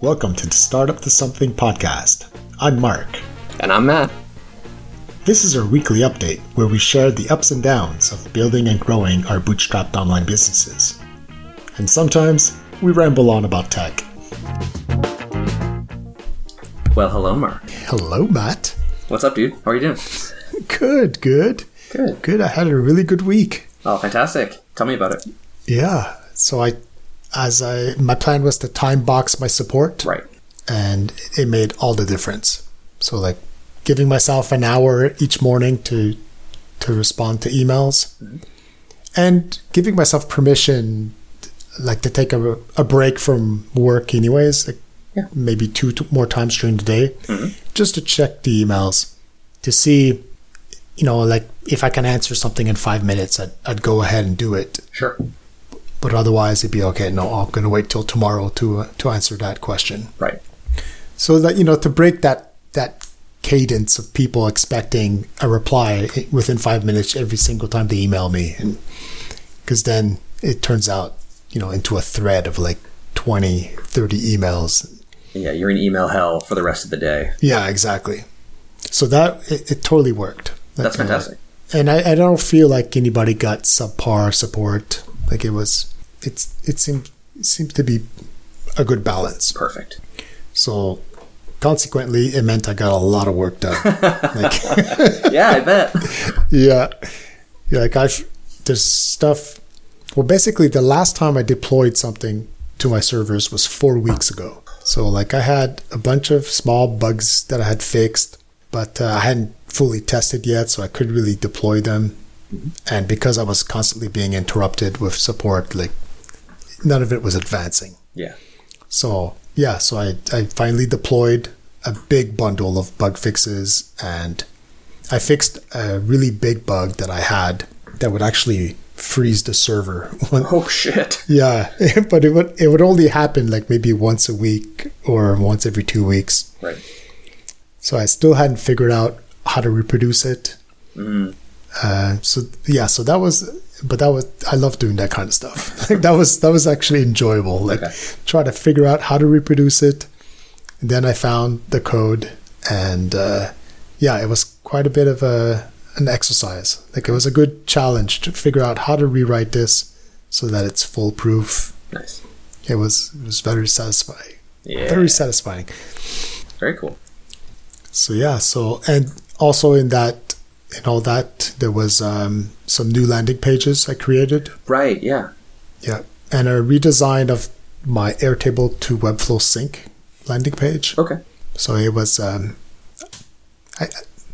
Welcome to the Startup to Something podcast. I'm Mark. And I'm Matt. This is our weekly update where we share the ups and downs of building and growing our bootstrapped online businesses. And sometimes we ramble on about tech. Well, hello, Mark. Hello, Matt. What's up, dude? How are you doing? Good, good. Good. Good. I had a really good week. Oh, fantastic. Tell me about it. Yeah. So I as I my plan was to time box my support. Right. And it made all the difference. So like giving myself an hour each morning to to respond to emails mm-hmm. and giving myself permission like to take a, a break from work anyways like yeah. maybe two, two, more times during the day mm-hmm. just to check the emails to see you know like if i can answer something in five minutes i'd, I'd go ahead and do it sure but otherwise it'd be okay no i'm going to wait till tomorrow to uh, to answer that question. Right. So that you know to break that that cadence of people expecting a reply within five minutes every single time they email me and because then it turns out you know into a thread of like 20 30 emails. Yeah you're in email hell for the rest of the day. Yeah exactly. So that it, it totally worked. That's fantastic. and I, I don't feel like anybody got subpar support like it was it's it seemed it seemed to be a good balance perfect so consequently, it meant I got a lot of work done. like, yeah, I bet. Yeah, yeah. Like I've there's stuff. Well, basically, the last time I deployed something to my servers was four weeks ago. So, like, I had a bunch of small bugs that I had fixed, but uh, I hadn't fully tested yet, so I couldn't really deploy them. Mm-hmm. And because I was constantly being interrupted with support, like, none of it was advancing. Yeah. So yeah, so I, I finally deployed a big bundle of bug fixes and I fixed a really big bug that I had that would actually freeze the server. oh shit. Yeah, but it would it would only happen like maybe once a week or once every 2 weeks. Right. So I still hadn't figured out how to reproduce it. Mm. Uh, so yeah, so that was but that was I love doing that kind of stuff. Like that was that was actually enjoyable. Like okay. try to figure out how to reproduce it. And then I found the code, and uh, yeah, it was quite a bit of a an exercise. Like it was a good challenge to figure out how to rewrite this so that it's foolproof. Nice. It was it was very satisfying. Yeah. Very satisfying. Very cool. So yeah, so and also in that and all that. There was um, some new landing pages I created. Right. Yeah. Yeah, and a redesign of my Airtable to Webflow sync landing page. Okay. So it was. Um, I,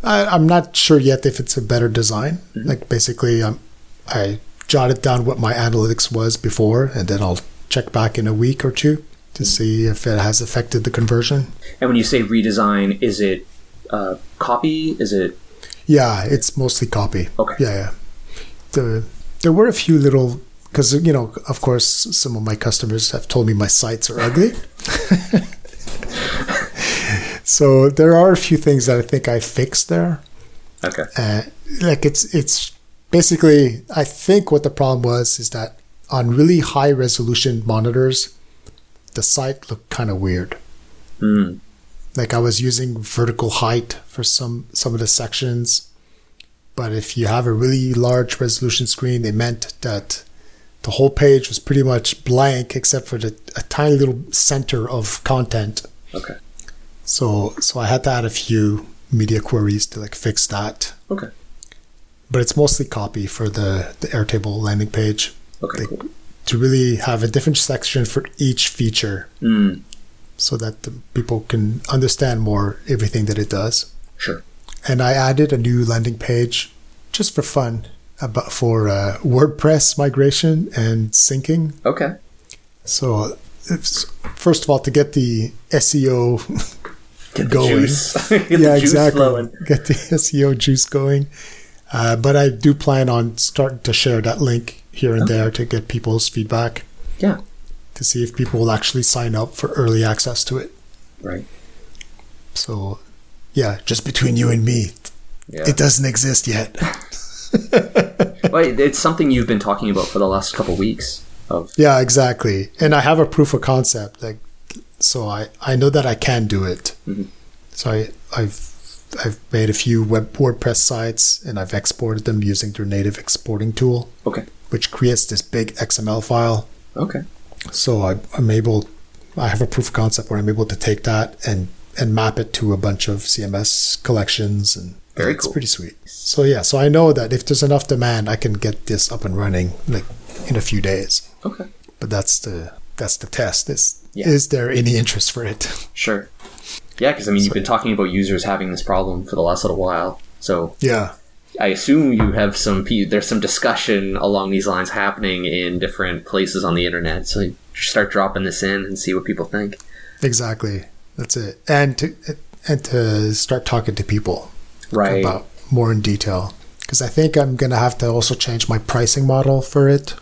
I am not sure yet if it's a better design. Mm-hmm. Like basically, um, I jotted down what my analytics was before, and then I'll check back in a week or two to mm-hmm. see if it has affected the conversion. And when you say redesign, is it uh, copy? Is it yeah, it's mostly copy. Okay. Yeah, yeah. The, there were a few little because you know, of course, some of my customers have told me my sites are ugly. so there are a few things that I think I fixed there. Okay. Uh, like it's it's basically I think what the problem was is that on really high resolution monitors, the site looked kind of weird. Mm. Like I was using vertical height for some some of the sections, but if you have a really large resolution screen, it meant that the whole page was pretty much blank except for the, a tiny little center of content. Okay. So so I had to add a few media queries to like fix that. Okay. But it's mostly copy for the the Airtable landing page. Okay. Cool. To really have a different section for each feature. Mm so that people can understand more everything that it does. Sure. And I added a new landing page just for fun about for uh, WordPress migration and syncing. Okay. So, first of all, to get the SEO get going, the yeah, exactly, flowing. get the SEO juice going. Uh, but I do plan on starting to share that link here and okay. there to get people's feedback. Yeah to see if people will actually sign up for early access to it. Right. So, yeah, just between you and me, yeah. it doesn't exist yet. well, it's something you've been talking about for the last couple of weeks. Of yeah, exactly. And I have a proof of concept. Like, so I I know that I can do it. Mhm. So I I've I've made a few web WordPress sites and I've exported them using their native exporting tool, Okay. which creates this big XML file. Okay. So I, I'm able, I have a proof of concept where I'm able to take that and and map it to a bunch of CMS collections, and Very it's cool. pretty sweet. So yeah, so I know that if there's enough demand, I can get this up and running like in a few days. Okay. But that's the that's the test. Is Yeah. is there any interest for it? Sure. Yeah, because I mean, you've been talking about users having this problem for the last little while. So yeah, I assume you have some there's some discussion along these lines happening in different places on the internet. So start dropping this in and see what people think. exactly. That's it. And to and to start talking to people Right. about more in detail because I think I'm gonna have to also change my pricing model for it.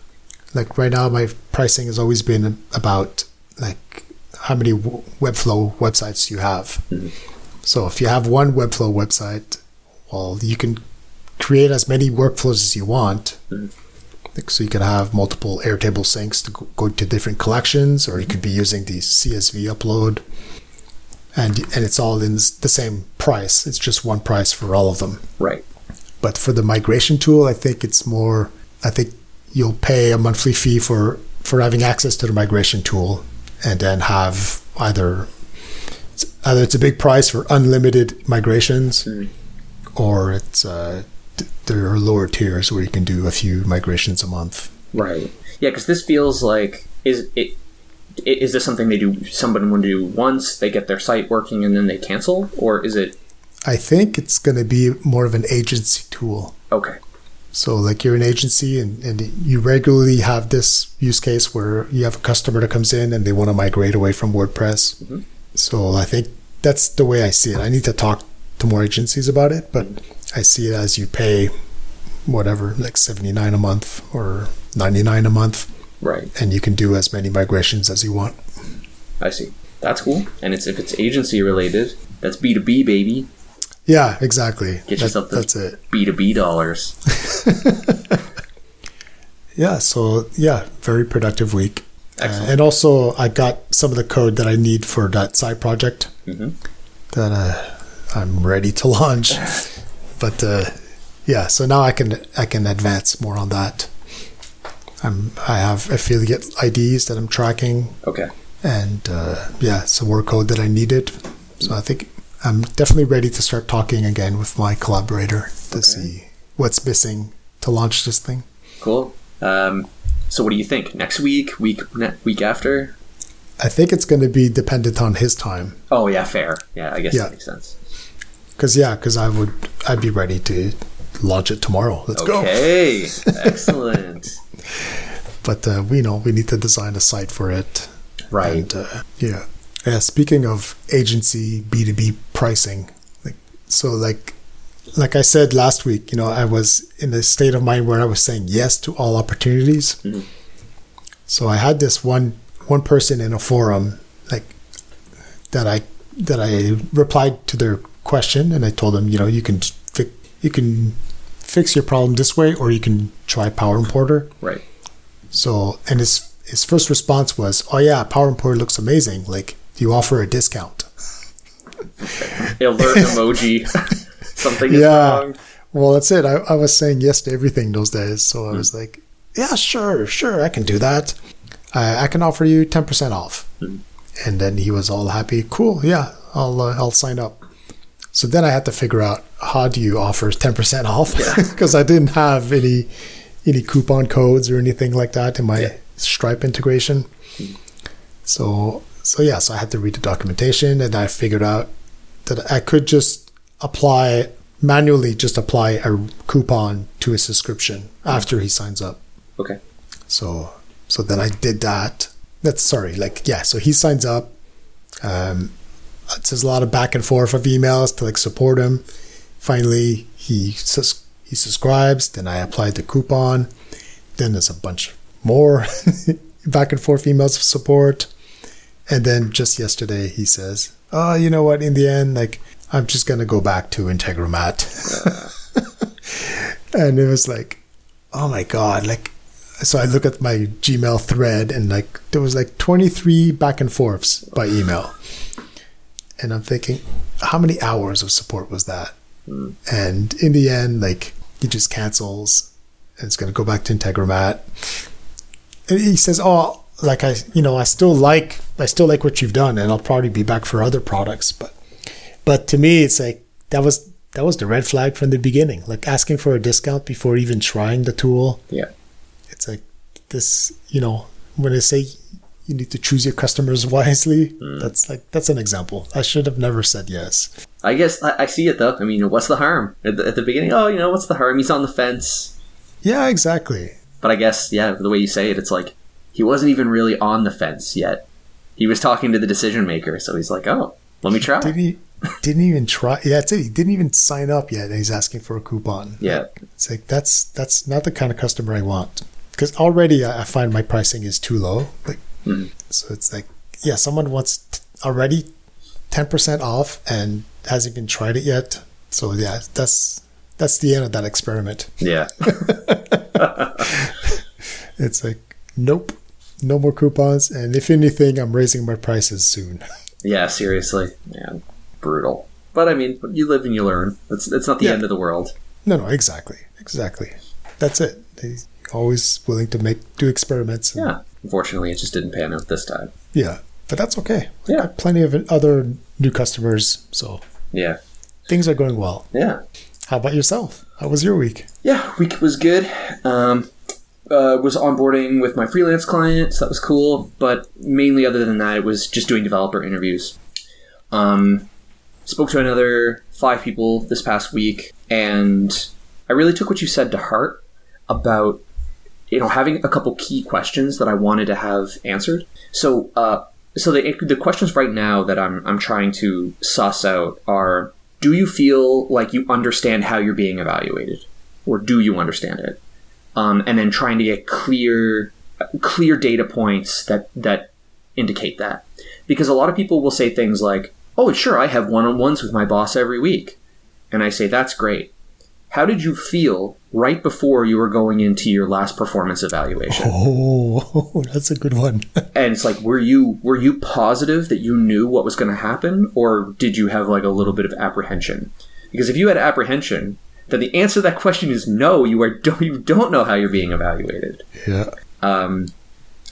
Like right now, my pricing has always been about like how many Webflow websites you have. Mhm. So if you have one Webflow website, well, you can create as many workflows as you want. Mhm. So you can have multiple Airtable syncs to go, to different collections, or you could be using the CSV upload, and and it's all in the same price. It's just one price for all of them. Right. But for the migration tool, I think it's more. I think you'll pay a monthly fee for for having access to the migration tool, and then have either it's, either it's a big price for unlimited migrations, Mm. or it's uh, th- there are lower tiers where you can do a few migrations a month. Right. Yeah, because this feels like is it is this something they do? Somebody would do once they get their site working and then they cancel, or is it I think it's going to be more of an agency tool. okay? So, like you're an agency and, and you regularly have this use case where you have a customer that comes in and they want to migrate away from WordPress. Mhm. So, I think that's the way I see it. I need to talk to more agencies about it, but I see it as you pay whatever, like 79 a month or 99 a month, Right. and you can do as many migrations as you want. I see. That's cool. And it's if it's agency related, that's B two B baby. Yeah, exactly. Get That- yourself the- that's it. B two B dollars. Yeah, so yeah, very productive week. Uh, and also, I got some of the code that I need for that side project hmm that uh, I'm ready to launch. but uh, yeah, so now I can I can advance more on that. I'm I have affiliate IDs that I'm tracking, Okay. and uh, yeah, some more code that I needed. So I think I'm definitely ready to start talking again with my collaborator to see what's missing to launch this thing. Cool. Um, so what do you think? Next week? Week? Ne- week after? I think it's going to be dependent on his time. Oh yeah, fair. Yeah, I guess Yeah. that makes sense. Cause yeah, cause I would, I'd be ready to launch it tomorrow. Let's go. Okay. Excellent. But uh, we know we need to design a site for it. Right. And uh, yeah, yeah. Speaking of agency B two B pricing, like so, like like I said last week, you know, I was in a state of mind where I was saying yes to all opportunities. Mhm. So I had this one one person in a forum, like that I that I replied to their question, and I told them, you know, you can fi- you can fix your problem this way, or you can try Power Importer. Right. So, and his his first response was, "Oh yeah, Power Importer looks amazing. Like, do you offer a discount?" Alert emoji. Something is Yeah. wrong. Well, that's it. I, I was saying yes to everything those days, so I was like, "Yeah, sure, sure, I can do that. I, I can offer you ten percent off." Mhm. And then he was all happy. Cool, yeah, I'll uh, I'll sign up. So then I had to figure out how do you offer ten percent off Yeah. because I didn't have any any coupon codes or anything like that in my Yeah. Stripe integration. So so yeah, so I had to read the documentation and I figured out that I could just apply manually just apply a coupon to a subscription after he signs up. Okay. So so then I did that. That's sorry, like yeah, so he signs up. Um just a lot of back and forth of emails to like support him. Finally he sus- he subscribes, then I applied the coupon. Then there's a bunch more back and forth emails of support. And then just yesterday he says, Oh, you know what, in the end, like I'm just gonna go back to Integromat. and it was like, oh my god, like so I look at my Gmail thread and like there was like 23 back and forths by email. And I'm thinking, how many hours of support was that? Mm. And in the end, like he just cancels and it's going to go back to Integromat. And he says, "Oh, like I, you know, I still like, I still like what you've done, and I'll probably be back for other products." But, but to me, it's like that was that was the red flag from the beginning. Like asking for a discount before even trying the tool. Yeah. It's like this, you know, when I say you need to choose your customers wisely, Mm. that's like that's an example. I should have never said yes. I guess I, I see it though. I mean, what's the harm at the, at the beginning? Oh, you know, what's the harm? He's on the fence. Yeah, exactly. But I guess, yeah, the way you say it, it's like he wasn't even really on the fence yet. He was talking to the decision maker, so he's like, "Oh, let me try." Didn't he? Didn't even try. Yeah, that's it. He didn't even sign up yet, and he's asking for a coupon. Yeah, It's like that's that's not the kind of customer I want. Because already I I find my pricing is too low. Like, Mhm. so it's like, yeah, someone wants t- already ten percent off and hasn't even tried it yet. So yeah, that's that's the end of that experiment. yeah, It's like, nope, no more coupons, and if anything, I'm raising my prices soon. yeah. Seriously, man, brutal. But I mean, you live and you learn. It's it's not the Yeah. end of the world. No, no, exactly, exactly. That's it. He's always willing to make do experiments. Yeah. Unfortunately, it just didn't pan out this time. yeah, but that's okay. Yeah. Got plenty of other new customers, so Yeah, things are going well. yeah. How about yourself? How was your week? Yeah, week was good. Um, uh, was onboarding with my freelance clients. so that was cool. But mainly, other than that, it was just doing developer interviews. Um, spoke to another five people this past week, and I really took what you said to heart about you know having a couple key questions that I wanted to have answered. So, uh, so the the questions right now that I'm I'm trying to suss out are: Do you feel like you understand how you're being evaluated, or do you understand it? Um, and then trying to get clear clear data points that that indicate that, because a lot of people will say things like, "Oh, sure, I have one-on-ones with my boss every week," and I say, "That's great." How did you feel right before you were going into your last performance evaluation? Oh, that's a good one. and it's like were you were you positive that you knew what was going to happen or did you have like a little bit of apprehension because if you had apprehension then the answer to that question is no you are don't you don't know how you're being evaluated yeah. um,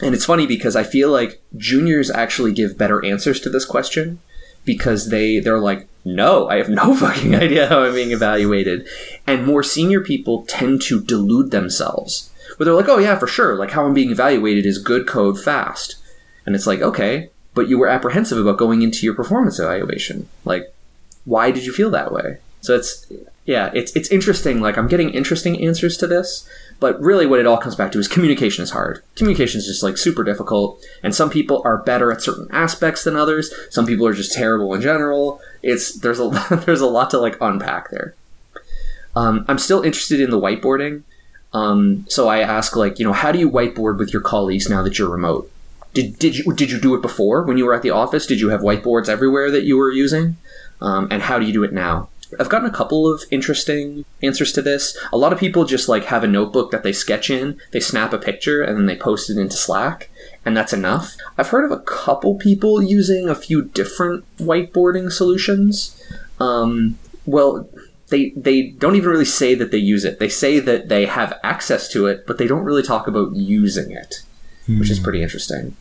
and it's funny because I feel like juniors actually give better answers to this question because they they're like, no, I have no fucking idea how I'm being evaluated. And more senior people tend to delude themselves. Where they're like, oh yeah, for sure, like how I'm being evaluated is good code fast. And it's like, okay, but you were apprehensive about going into your performance evaluation. Like, why did you feel that way? So it's yeah, it's it's interesting. Like I'm getting interesting answers to this, but really what it all comes back to is communication is hard. Communication is just like super difficult, and some people are better at certain aspects than others. Some people are just terrible in general. It's there's a there's a lot to like unpack there. Um, I'm still interested in the whiteboarding. Um, so I ask like, you know, how do you whiteboard with your colleagues now that you're remote? Did, did you did you do it before when you were at the office? Did you have whiteboards everywhere that you were using? Um, and how do you do it now? I've gotten a couple of interesting answers to this. A lot of people just like have a notebook that they sketch in, they snap a picture, and then they post it into Slack, and that's enough. I've heard of a couple people using a few different whiteboarding solutions. Um, well, they they don't even really say that they use it. They say that they have access to it, but they don't really talk about using it, which is pretty interesting.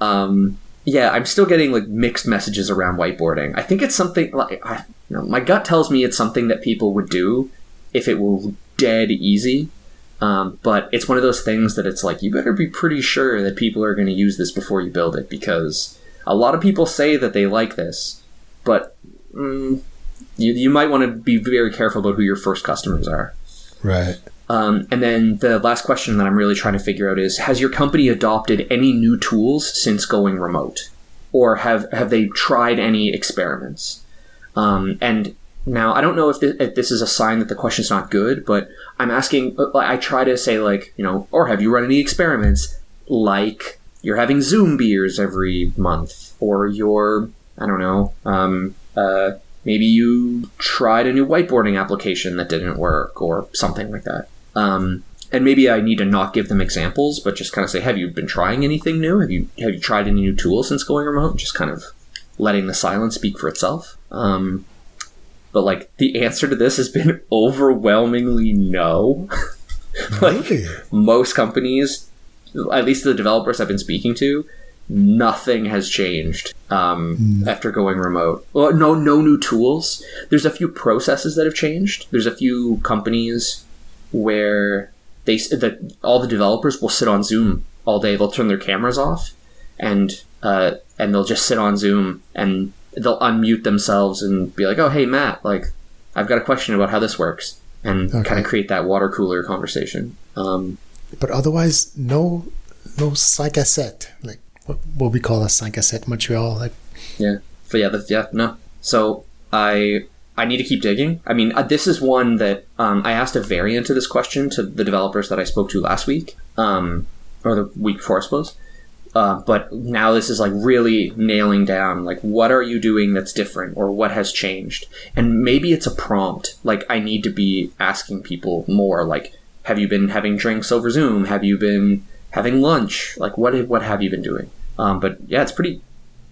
Um, yeah, I'm still getting like mixed messages around whiteboarding. I think it's something like I, you know, my gut tells me it's something that people would do if it were dead easy. Um, but it's one of those things that it's like you better be pretty sure that people are going to use this before you build it because a lot of people say that they like this, but mm, you, you might want to be very careful about who your first customers are. Right. Um, and then the last question that I'm really trying to figure out is: Has your company adopted any new tools since going remote, or have have they tried any experiments? Um, and now I don't know if this, if this is a sign that the question's not good, but I'm asking. I try to say like you know, or have you run any experiments like you're having Zoom beers every month, or you're I don't know. Um, uh, maybe you tried a new whiteboarding application that didn't work, or something like that. Um, and maybe I need to not give them examples, but just kind of say, "Have you been trying anything new? Have you have you tried any new tools since going remote?" Just kind of letting the silence speak for itself. Um, but like the answer to this has been overwhelmingly no. like Really? most companies, at least the developers I've been speaking to, nothing has changed um, after going remote. Well, no, no new tools. There's a few processes that have changed. There's a few companies where they the, all the developers will sit on Zoom all day. They'll turn their cameras off and uh, and they'll just sit on Zoom and they'll unmute themselves and be like, "Oh, hey Matt, like I've got a question about how this works," and Okay. kind of create that water cooler conversation. Um, But otherwise, no, no à like what, what we call a sept Montreal. Like, Yeah. So yeah, that's, yeah, no. So I I need to keep digging. I mean, uh, this is one that um, I asked a variant of this question to the developers that I spoke to last week, um, or the week before, I suppose. Uh, but now this is like really nailing down like what are you doing that's different or what has changed and maybe it's a prompt like i need to be asking people more like have you been having drinks over zoom have you been having lunch like what what have you been doing um, but yeah it's pretty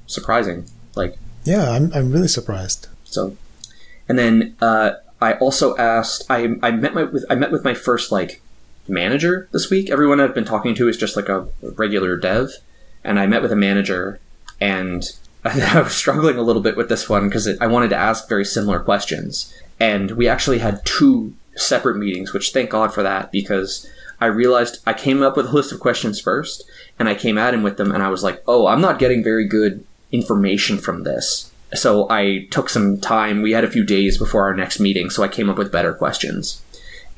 surprising like yeah, I'm, I'm really surprised. so, and then uh, I also asked. I I met my with I met with my first like manager this week. Everyone I've been talking to is just like a regular dev, and I met with a manager, and I was struggling a little bit with this one because I wanted to ask very similar questions, and we actually had two separate meetings, which thank God for that because. I realized I came up with a list of questions first, and I came at him with them, and I was like, "Oh, I'm not getting very good information from this." So I took some time. We had a few days before our next meeting, so I came up with better questions.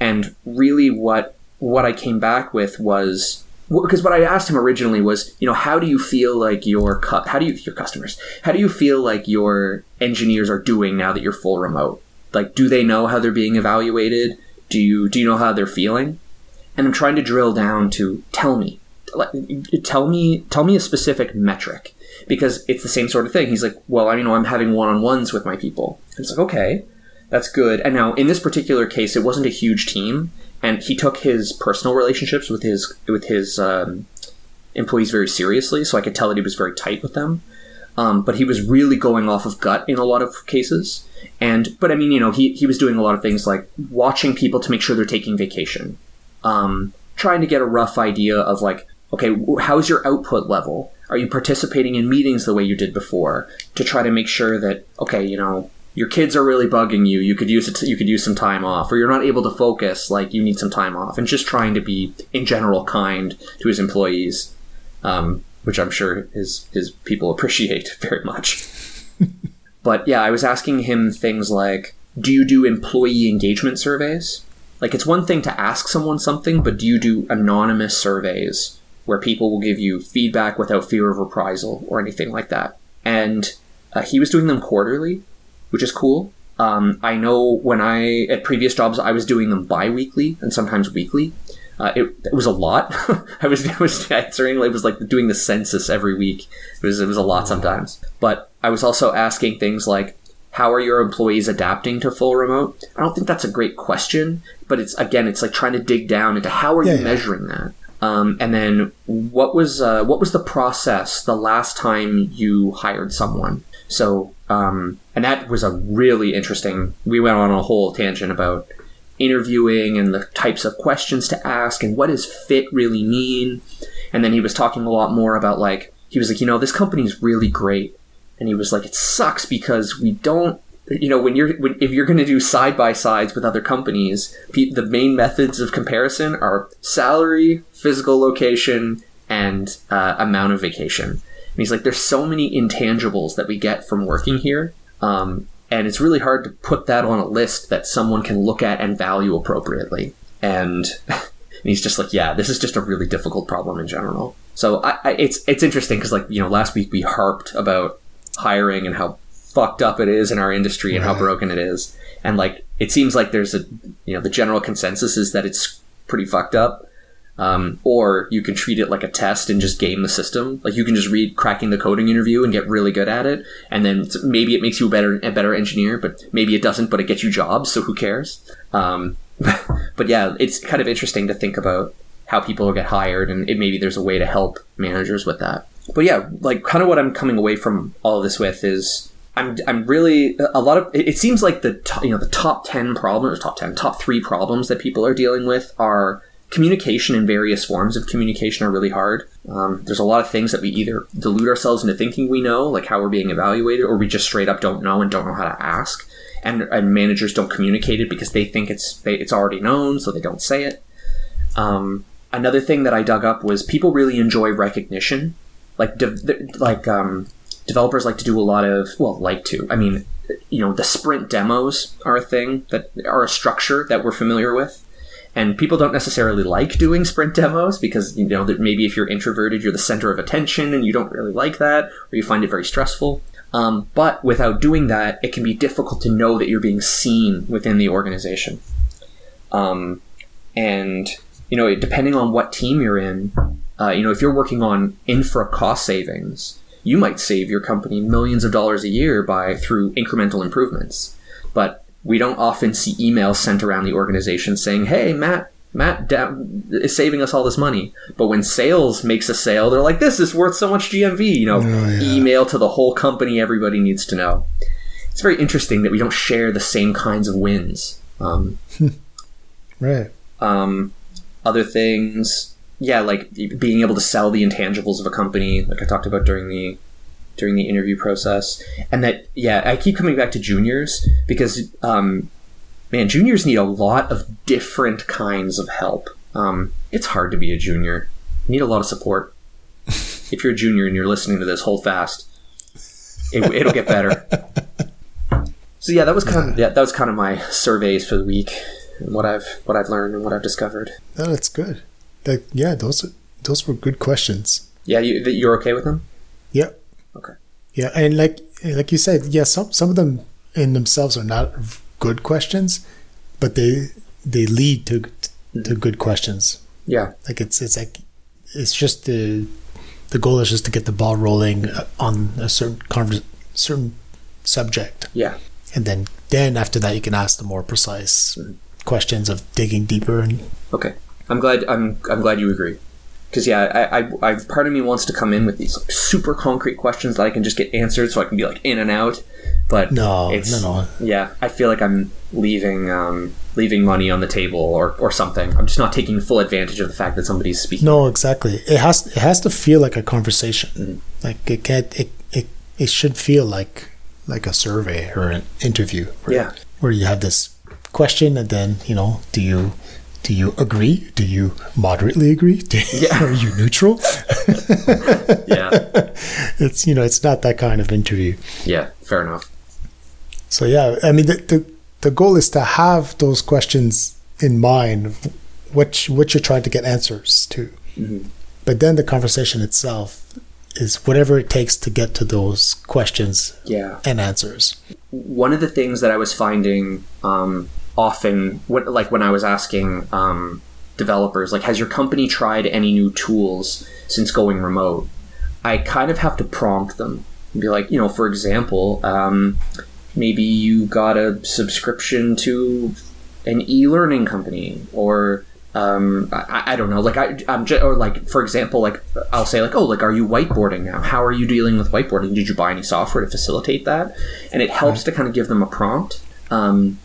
And really, what what I came back with was because what I asked him originally was, you know, how do you feel like your cu- how do you your customers how do you feel like your engineers are doing now that you're full remote? Like, do they know how they're being evaluated? Do you do you know how they're feeling? And I'm trying to drill down to tell me, tell me, tell me a specific metric because it's the same sort of thing. He's like, well, I you know I'm having one on ones with my people. It's like, okay, that's good. And now in this particular case, it wasn't a huge team, and he took his personal relationships with his with his um, employees very seriously. So I could tell that he was very tight with them. Um, but he was really going off of gut in a lot of cases. And but I mean, you know, he he was doing a lot of things like watching people to make sure they're taking vacation, um, trying to get a rough idea of like, okay, how's your output level? Are you participating in meetings the way you did before? To try to make sure that okay, you know, your kids are really bugging you. You could use it. You could use some time off, or you're not able to focus. Like you need some time off, and just trying to be in general kind to his employees, um, which I'm sure his his people appreciate very much. But yeah, I was asking him things like, do you do employee engagement surveys? Like, it's one thing to ask someone something, but do you do anonymous surveys where people will give you feedback without fear of reprisal or anything like that? And uh, he was doing them quarterly, which is cool. Um, I know when I, at previous jobs, I was doing them bi weekly and sometimes weekly. Uh, it, it was a lot. I was I was answering. It was like doing the census every week. It was it was a lot sometimes. But I was also asking things like, "How are your employees adapting to full remote?" I don't think that's a great question, but it's again, it's like trying to dig down into how are Yeah, you yeah. measuring that. Um, and then what was uh, what was the process the last time you hired someone? So um, and that was a really interesting. We went on a whole tangent about interviewing and the types of questions to ask and what does fit really mean. And then he was talking a lot more about like he was like, you know, this company's really great, and he was like, it sucks because we don't. You know, when you're when, if you're going to do side by sides with other companies, pe- the main methods of comparison are salary, physical location, and uh, amount of vacation. And he's like, there's so many intangibles that we get from working here, um, and it's really hard to put that on a list that someone can look at and value appropriately. And, and he's just like, yeah, this is just a really difficult problem in general. So I, I, it's it's interesting because like you know last week we harped about hiring and how fucked up it is in our industry and how broken it is, and like it seems like there's a you know the general consensus is that it's pretty fucked up. Um, or you can treat it like a test and just game the system. Like you can just read cracking the coding interview and get really good at it, and then maybe it makes you a better a better engineer, but maybe it doesn't. But it gets you jobs, so who cares? Um, but yeah, it's kind of interesting to think about how people get hired, and it, maybe there's a way to help managers with that. But yeah, like kind of what I'm coming away from all of this with is I'm I'm really a lot of it, seems like the to, you know the top ten problems, top ten, top three problems that people are dealing with are communication and various forms of communication are really hard. Um, there's a lot of things that we either delude ourselves into thinking we know, like how we're being evaluated, or we just straight up don't know and don't know how to ask. And, and managers don't communicate it because they think it's they, it's already known, so they don't say it. Um, another thing that I dug up was people really enjoy recognition. Like de- like um, developers like to do a lot of well, like to. I mean, you know, the sprint demos are a thing that are a structure that we're familiar with. And people don't necessarily like doing sprint demos because you know that maybe if you're introverted you're the center of attention and you don't really like that or you find it very stressful. Um, but without doing that it can be difficult to know that you're being seen within the organization. Um, and you know depending on what team you're in uh, you know if you're working on infra cost savings you might save your company millions of dollars a year by through incremental improvements but we don't often see emails sent around the organization saying, "Hey, Matt, Matt is saving us all this money." But when sales makes a sale, they're like, "This is worth so much GMV." You know, oh, yeah. email to the whole company. Everybody needs to know. It's very interesting that we don't share the same kinds of wins. Um, right. Um, other things, yeah, like being able to sell the intangibles of a company, like I talked about during the during the interview process, and that yeah, I keep coming back to juniors because um, man, juniors need a lot of different kinds of help. Um, it's hard to be a junior. You need a lot of support. if you're a junior and you're listening to this, hold fast. It, will get better. So yeah, that was kind of yeah, that was kind of my surveys for the week, and what I've what I've learned and what I've discovered. Oh, that's good. That, yeah, those those were good questions. Yeah, you you're okay with them? Yeah. Okay. Yeah, and like like you said, yeah, some some of them in themselves are not good questions, but they they lead to to good questions. Yeah. Like it's it's like it's just the the goal is just to get the ball rolling on a certain conver- certain subject. Yeah. And then then after that you can ask the more precise mm. questions of digging deeper and Okay. I'm glad I'm I'm glad you agree because yeah, I, I, I, part of me wants to come in with these like, super concrete questions that I can just get answered, so I can be like in and out. But no, it's, no, no. Yeah, I feel like I'm leaving um, leaving money on the table or, or something. I'm just not taking full advantage of the fact that somebody's speaking. No, exactly. It has it has to feel like a conversation. Mm-hmm. Like it can't it, it it should feel like like a survey or an interview. Where, yeah, where you have this question and then you know do you do you agree? Do you moderately agree? Do, yeah. Are you neutral? yeah. It's you know, it's not that kind of interview. Yeah, fair enough. So yeah, I mean the the, the goal is to have those questions in mind which, what you're trying to get answers to. Mm-hmm. But then the conversation itself is whatever it takes to get to those questions yeah. and answers. One of the things that I was finding um, often like when I was asking um, developers, like, has your company tried any new tools since going remote? I kind of have to prompt them and be like, you know, for example, um, maybe you got a subscription to an e-learning company or um, I, I, don't know like I, I'm just, or like for example like I'll say like oh like are you whiteboarding now? How are you dealing with whiteboarding? Did you buy any software to facilitate that? And it helps to kind of give them a prompt. Um,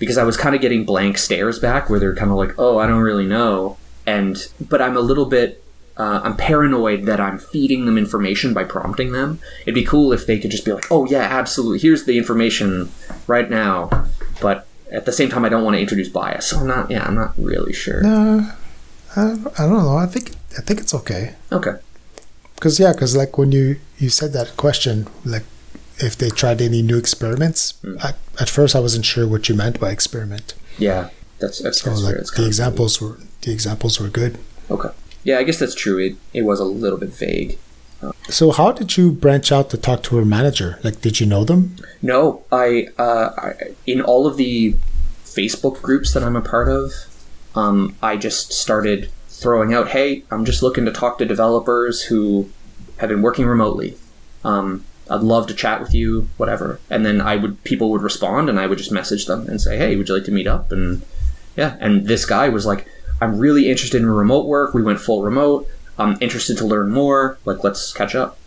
because I was kind of getting blank stares back where they're kind of like, "Oh, I don't really know," and but I'm a little bit. Uh, I'm paranoid that I'm feeding them information by prompting them. It'd be cool if they could just be like, "Oh yeah, absolutely. Here's the information right now," but at the same time, I don't want to introduce bias. So I'm not. Yeah, I'm not really sure. No, I, I don't know. I think I think it's okay. Okay. Because yeah, because like when you you said that question, like if they tried any new experiments. Mm. I, at first, I wasn't sure what you meant by experiment. Yeah, that's that's, so that's like the examples were the examples were good. Okay. Yeah, I guess that's true. It it was a little bit vague. Uh, so how did you branch out to talk to her manager? Like, did you know them? No, I, uh, I in all of the Facebook groups that I'm a part of, um, I just started throwing out, "Hey, I'm just looking to talk to developers who have been working remotely. Um, I'd love to chat with you, whatever. And then I would people would respond, and I would just message them and say, "Hey, would you like to meet up?" And Yeah, and this guy was like, "I'm really interested in remote work. We went full remote. I'm interested to learn more. Like, let's catch up."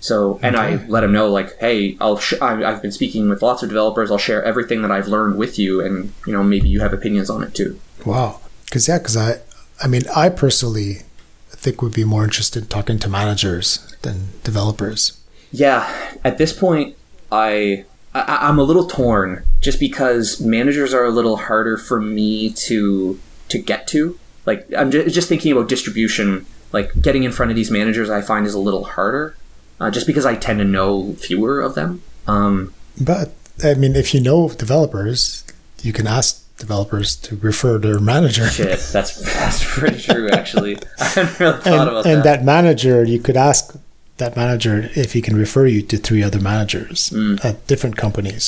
So, and I let him know, like, "Hey, I'll sh- I- I've been speaking with lots of developers. I'll share everything that I've learned with you, and you know, maybe you have opinions on it too." Wow. Because yeah, because I, I mean, I personally think would be more interested in talking to managers than developers. Yeah, at this point, I, I I'm a little torn just because managers are a little harder for me to to get to. Like I'm ju- just thinking about distribution. Like getting in front of these managers, I find is a little harder, uh, just because I tend to know fewer of them. Um, But I mean, if you know developers, you can ask developers to refer their manager. shit, that's that's pretty true. Actually, I hadn't really thought and, about and that. And that manager, you could ask that manager if he can refer you to three other managers Mm. at different companies.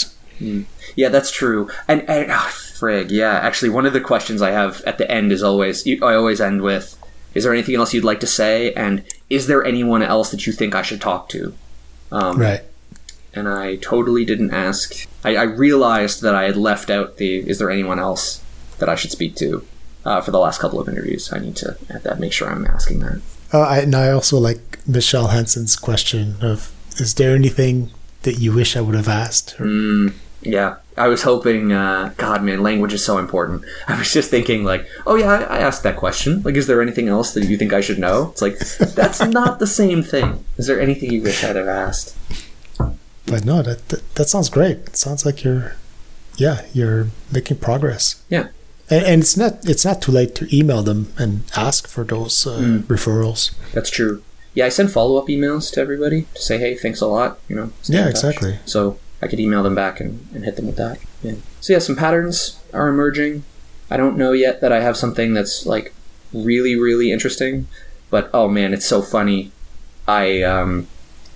Yeah, that's true. And, and oh, frig, yeah. Actually, one of the questions I have at the end is always you- I always end with, "Is there anything else you'd like to say?" And is there anyone else that you think I should talk to? Um, Right. And I totally didn't ask. I, I realized that I had left out the "Is there anyone else that I should speak to?" Uh, for the last couple of interviews. I need to add that, make sure I'm asking that. Uh, I, and I also like Michele Hansen's question of, is there anything that you wish I would have asked? Or, Mm, yeah, I was hoping. Uh, God, man, language is so important. I was just thinking, like, oh yeah, I, I asked that question. Like, is there anything else that you think I should know? It's like that's not the same thing. Is there anything you wish I'd have asked? But no, that, that that sounds great. It sounds like you're, yeah, you're making progress. Yeah. And, and it's not it's not too late to email them and ask for those uh, Mm. referrals. That's true. Yeah, I send follow up emails to everybody to say, hey, thanks a lot. You know. Yeah, exactly. So I could email them back and, and hit them with that. Yeah. So yeah, some patterns are emerging. I don't know yet that I have something that's like really, really interesting. But oh man, it's so funny. I um,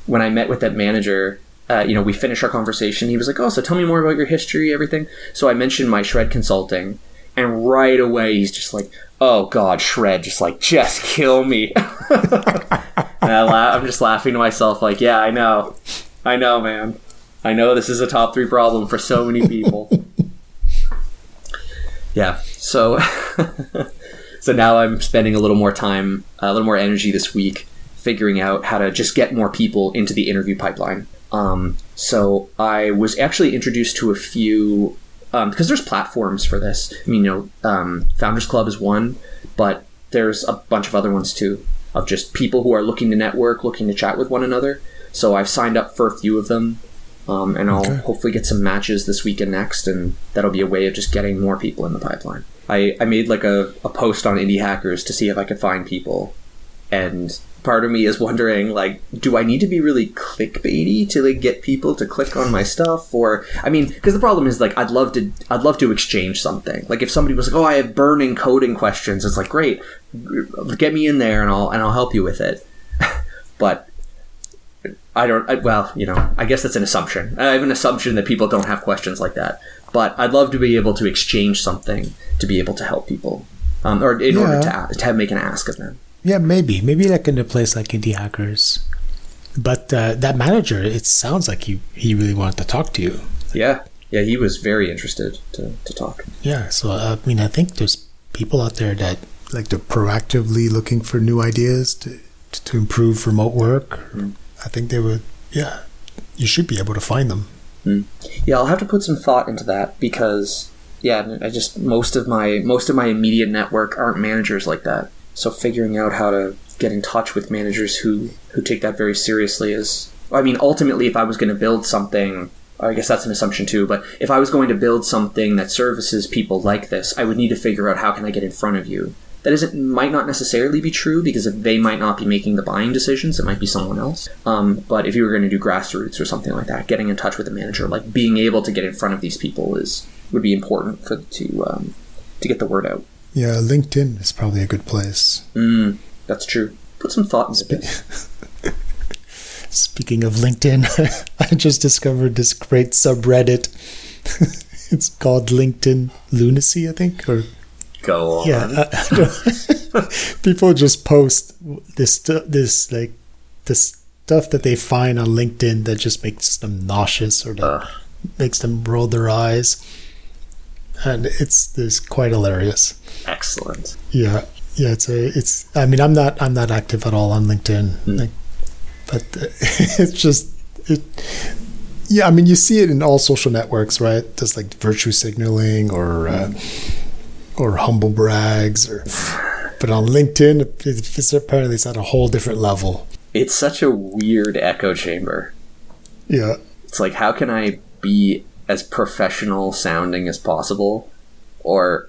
when I met with that manager, uh, you know, we finished our conversation. He was like, "Oh, so tell me more about your history, everything." So I mentioned my shred consulting, and right away he's just like, "Oh God, shred, just like just kill me." and I la- I'm just laughing to myself, like, "Yeah, I know, I know, man, I know this is a top three problem for so many people." yeah, so so now I'm spending a little more time, a little more energy this week figuring out how to just get more people into the interview pipeline. Um, so I was actually introduced to a few um, because there's platforms for this. I mean, you know, um, Founders Club is one, but there's a bunch of other ones too of just people who are looking to network, looking to chat with one another. So I've signed up for a few of them, um, and I'll Okay. hopefully get some matches this week and next, and that'll be a way of just getting more people in the pipeline. I, I made like a, a post on Indie Hackers to see if I could find people, and part of me is wondering like do i need to be really clickbaity to like get people to click on my stuff? Or i mean because the problem is like i'd love to i'd love to exchange something. Like if somebody was like oh i have burning coding questions it's like great get me in there and i'll and i'll help you with it. But i don't I, well you know i guess that's an assumption. I have an assumption that people don't have questions like that. But i'd love to be able to exchange something to be able to help people um, or in order to, to make an ask of them Yeah, maybe maybe like in a place like Indie Hackers. But uh, that manager, it sounds like he he really wanted to talk to you. Yeah, yeah, he was very interested to, to talk. Yeah, so uh, I mean, I think there's people out there that like they're proactively looking for new ideas to to improve remote work. I think they would. Yeah, you should be able to find them. Yeah, I'll have to put some thought into that because yeah, I just most of my most of my immediate network aren't managers like that. So figuring out how to get in touch with managers who who take that very seriously is I mean, ultimately if I was going to build something I guess that's an assumption too, but if I was going to build something that services people like this, I would need to figure out how can I get in front of you. That isn't might not necessarily be true because they might not be making the buying decisions, it might be someone else. Um, but if you were going to do grassroots or something like that, getting in touch with a manager, like being able to get in front of these people, is would be important for to um, to get the word out. Yeah, LinkedIn is probably a good place. Mm, that's true. Put some thought into this. Speaking of LinkedIn, I just discovered this great subreddit. it's called LinkedIn Lunacy, I think, or Go on. yeah. People just post this this like this stuff that they find on LinkedIn that just makes them nauseous or that Ugh. makes them roll their eyes. and it's it's quite hilarious. Excellent. Yeah, yeah. It's a it's. I mean, I'm not I'm not active at all on LinkedIn, Mm. like, but it's just it. Yeah, I mean, you see it in all social networks, right? Just like virtue signaling or uh, or humble brags, or but on LinkedIn, it- it's apparently it's at a whole different level. It's such a weird echo chamber. Yeah, It's like, how can I be as professional sounding as possible, or,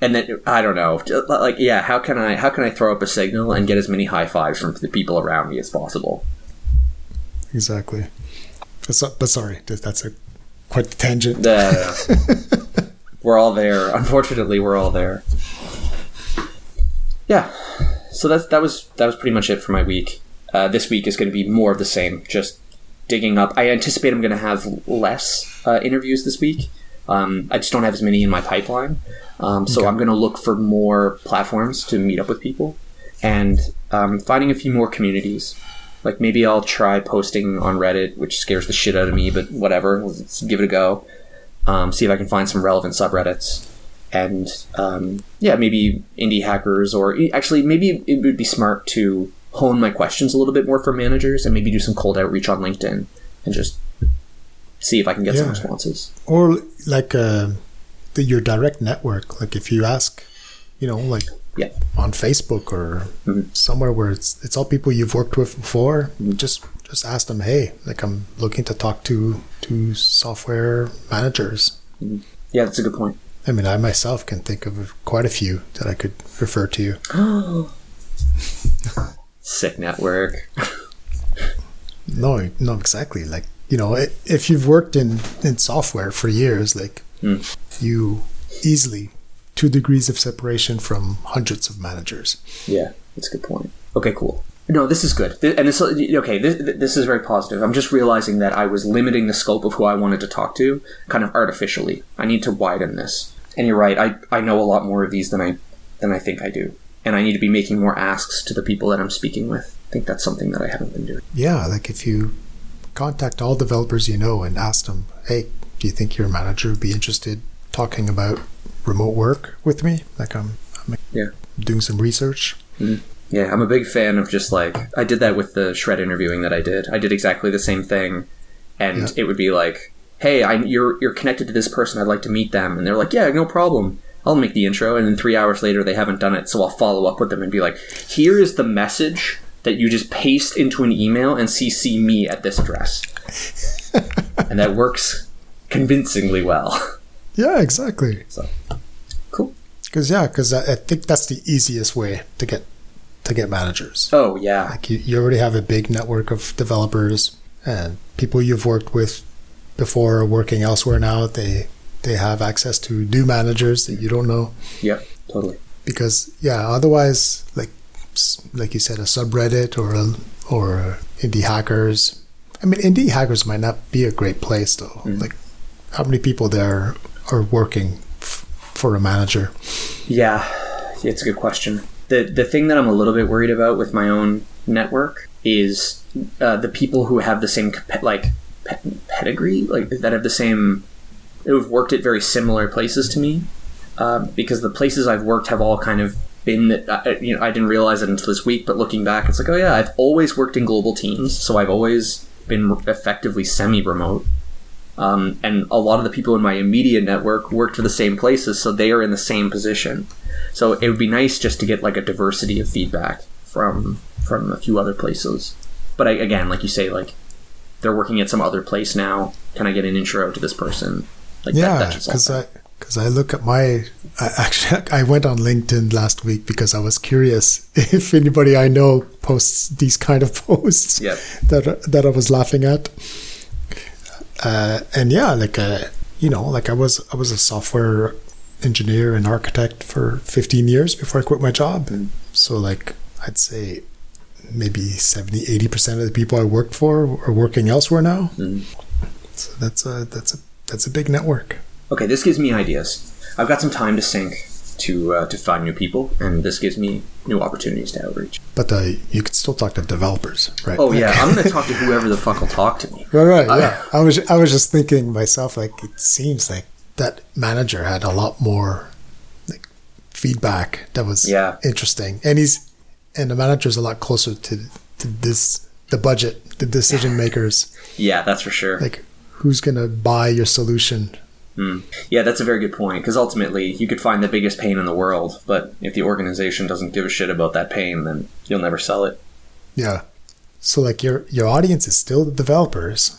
and then I don't know, like yeah, how can I how can I throw up a signal and get as many high fives from the people around me as possible? exactly. But, so, but sorry, that's a quite the tangent. The, we're all there. Unfortunately, we're all there. Yeah. So that's that was that was pretty much it for my week. Uh, this week is going to be more of the same. Just digging up. I anticipate I'm going to have less uh, interviews this week. Um, I just don't have as many in my pipeline. Um, so Okay. I'm going to look for more platforms to meet up with people and um, finding a few more communities. Like maybe I'll try posting on Reddit, which scares the shit out of me, but whatever. Let's give it a go. Um, see if I can find some relevant subreddits. And um, yeah, maybe indie hackers, or actually, maybe it would be smart to hone my questions a little bit more for managers and maybe do some cold outreach on LinkedIn and just see if I can get some responses. or like uh, the, your direct network like if you ask you know like Yeah. on facebook or Mhm. somewhere where it's it's all people you've worked with before just just ask them hey like i'm looking to talk to to software managers Yeah, that's a good point. i mean i myself can think of quite a few that i could refer to you Sick network. no no exactly like you know if you've worked in in software for years like Hmm. you easily two degrees of separation from hundreds of managers Yeah, that's a good point. Okay, cool. No, this is good. And this, okay, this, this is very positive. I'm just realizing that I was limiting the scope of who I wanted to talk to kind of artificially. I need to widen this. And you're right. I, I know a lot more of these than I than I think I do. And I need to be making more asks to the people that I'm speaking with. I think that's something that I haven't been doing. Yeah, like if you contact all developers you know and ask them, hey, do you think your manager would be interested talking about remote work with me? Like I'm, I'm Yeah. doing some research. Mm-hmm. Yeah, I'm a big fan of just like I did that with the shred interviewing that I did. I did exactly the same thing, and Yeah. it would be like, "Hey, I, you're you're connected to this person. I'd like to meet them," and they're like, "Yeah, no problem. I'll make the intro." And then three hours later, they haven't done it, so I'll follow up with them and be like, "Here is the message that you just paste into an email and CC me at this address," and that works convincingly well. Yeah, exactly. So cool. Because yeah, because I, I think that's the easiest way to get to get managers. Oh yeah, Like you, you already have a big network of developers and people you've worked with before working elsewhere now. They they have access to new managers that you don't know. Yeah, totally. because yeah otherwise like like you said a subreddit or a, or indie hackers i mean indie hackers might not be a great place though Mm. like how many people there are working f- for a manager Yeah, it's a good question. the The thing that I'm a little bit worried about with my own network is uh, the people who have the same like pedigree, like that have the same, who've worked at very similar places to me. Um, because the places I've worked have all kind of been, uh, you know, I didn't realize it until this week, but looking back, it's like, oh yeah, I've always worked in global teams, so I've always been effectively semi-remote. Um, and a lot of the people in my immediate network worked for the same places, so they are in the same position. So it would be nice just to get like a diversity of feedback from from a few other places. But I, again, like you say, like they're working at some other place now. Can I get an intro to this person? Like yeah that, that because i because i look at my I, actually i went on linkedin last week because i was curious if anybody i know posts these kind of posts Yep. that that I was laughing at. Uh, and yeah, like uh, you know, like I was I was a software engineer and architect for 15 years before I quit my job. And so like I'd say maybe 70 80% of the people I worked for are working elsewhere now. Mhm. So that's a that's a that's a big network. Okay, this gives me ideas. I've got some time to sink to uh, to find new people, and this gives me new opportunities to outreach. But uh, you could still talk to developers, right? Oh yeah, I'm gonna talk to whoever the fuck will talk to me. Right, right, I- yeah. I was I was just thinking myself, like it seems like that manager had a lot more like feedback that was Yeah. interesting, and he's and the manager's a lot closer to to this the budget, the decision makers, Yeah, that's for sure. like who's gonna buy your solution. Hmm. Yeah, that's a very good point because ultimately you could find the biggest pain in the world, but if the organization doesn't give a shit about that pain, then you'll never sell it. Yeah. So like your your audience is still the developers,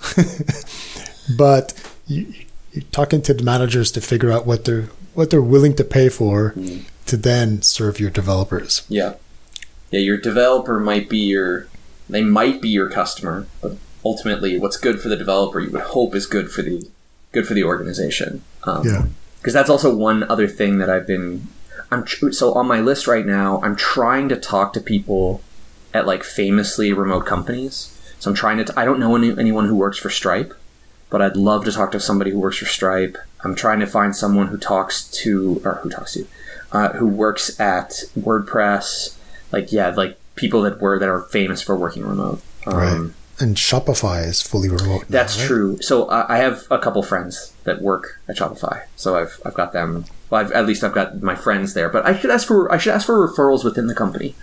but you, you're talking to the managers to figure out what they're what they're willing to pay for hmm. to then serve your developers. Yeah. Yeah, your developer might be your they might be your customer, but ultimately what's good for the developer you would hope is good for the good for the organization. Um, Yeah. because that's also one other thing that I've been I'm tr- so on my list right now I'm trying to talk to people at like famously remote companies. So I'm trying to t- I don't know any, anyone who works for Stripe, but I'd love to talk to somebody who works for Stripe. I'm trying to find someone who talks to or who talks to uh, who works at WordPress like yeah, like people that were that are famous for working remote. Um, Right. And Shopify is fully remote. now, That's right? true. So I I have a couple friends that work at Shopify, so I've I've got them. Well, I've, at least I've got my friends there. But I should ask for I should ask for referrals within the company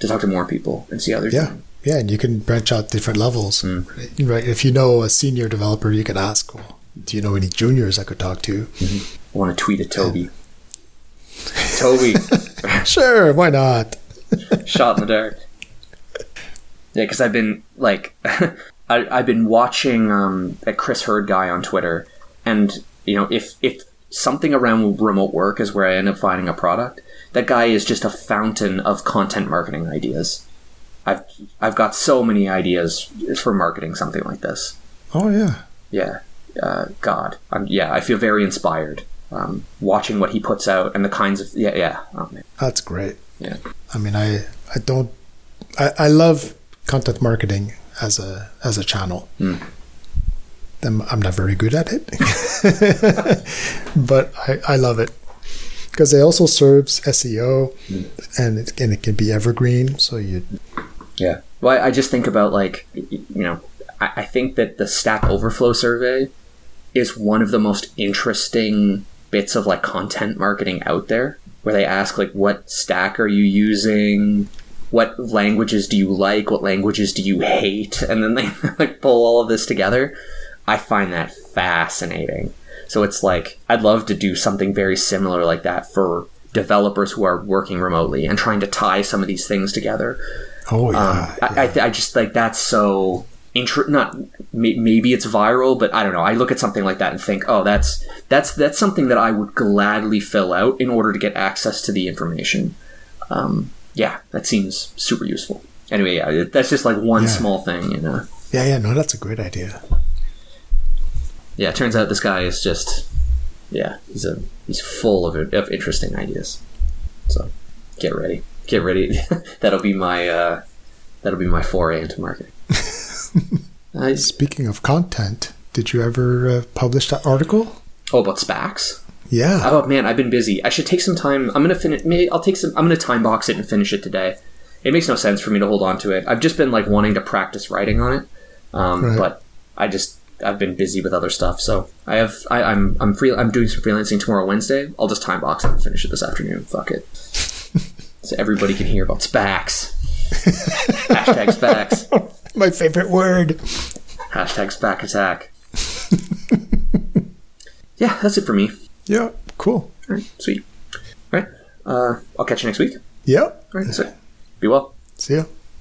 to talk to more people and see how they're Yeah. doing. Yeah, and you can branch out different levels. Hmm. Right? If you know a senior developer, you can ask, well, do you know any juniors I could talk to? I want to tweet at Tobi. Tobi, Sure, why not? shot in the dark. Yeah, because I've been like, I, I've been watching um, a Chris Herd guy on Twitter, and you know, if if something around remote work is where I end up finding a product, that guy is just a fountain of content marketing ideas. I've I've got so many ideas for marketing something like this. Oh yeah. Yeah, uh, God, I'm, yeah, I feel very inspired um, watching what he puts out and the kinds of yeah yeah. Oh. That's great. Yeah. I mean, I I don't I, I love content marketing as a as a channel. Mm. I'm, I'm not very good at it, but I, I love it because it also serves SEO and it and it can be evergreen. So you Yeah. Well, I just think about like, you know, I, I think that the Stack Overflow survey is one of the most interesting bits of like content marketing out there, where they ask like, what stack are you using? What languages do you like? What languages do you hate? And then they like pull all of this together. I find that fascinating. So it's like I'd love to do something very similar like that for developers who are working remotely and trying to tie some of these things together. oh yeah, Um, I, I, th- I just like that's so intro. Not may- maybe it's viral, but I don't know. I look at something like that and think, oh, that's that's that's something that I would gladly fill out in order to get access to the information. Um, yeah, that seems super useful. Anyway, yeah, that's just like one Yeah. small thing, you know. yeah yeah no, that's a great idea. Yeah, it turns out this guy is just, yeah, he's a he's full of of interesting ideas. So, get ready, get ready. that'll be my uh, that'll be my foray into marketing. I, Speaking of content, did you ever uh, publish that article? Oh, about SPACs? Yeah, Oh man, I've been busy. I should take some time. I'm gonna finish. Maybe I'll take some. I'm gonna time box it and finish it today. It makes no sense for me to hold on to it. I've just been like wanting to practice writing on it, um, Right. but I just I've been busy with other stuff. So I have I, I'm I'm free. I'm doing some freelancing tomorrow Wednesday. I'll just time box it and finish it this afternoon. Fuck it. so everybody can hear about SPACs. Hashtag SPACs. my favorite word. Hashtag SPAC attack. yeah, that's it for me. Yeah, cool. All right, sweet. All right, uh, I'll catch you next week. Yeah, All right, so be well. see ya.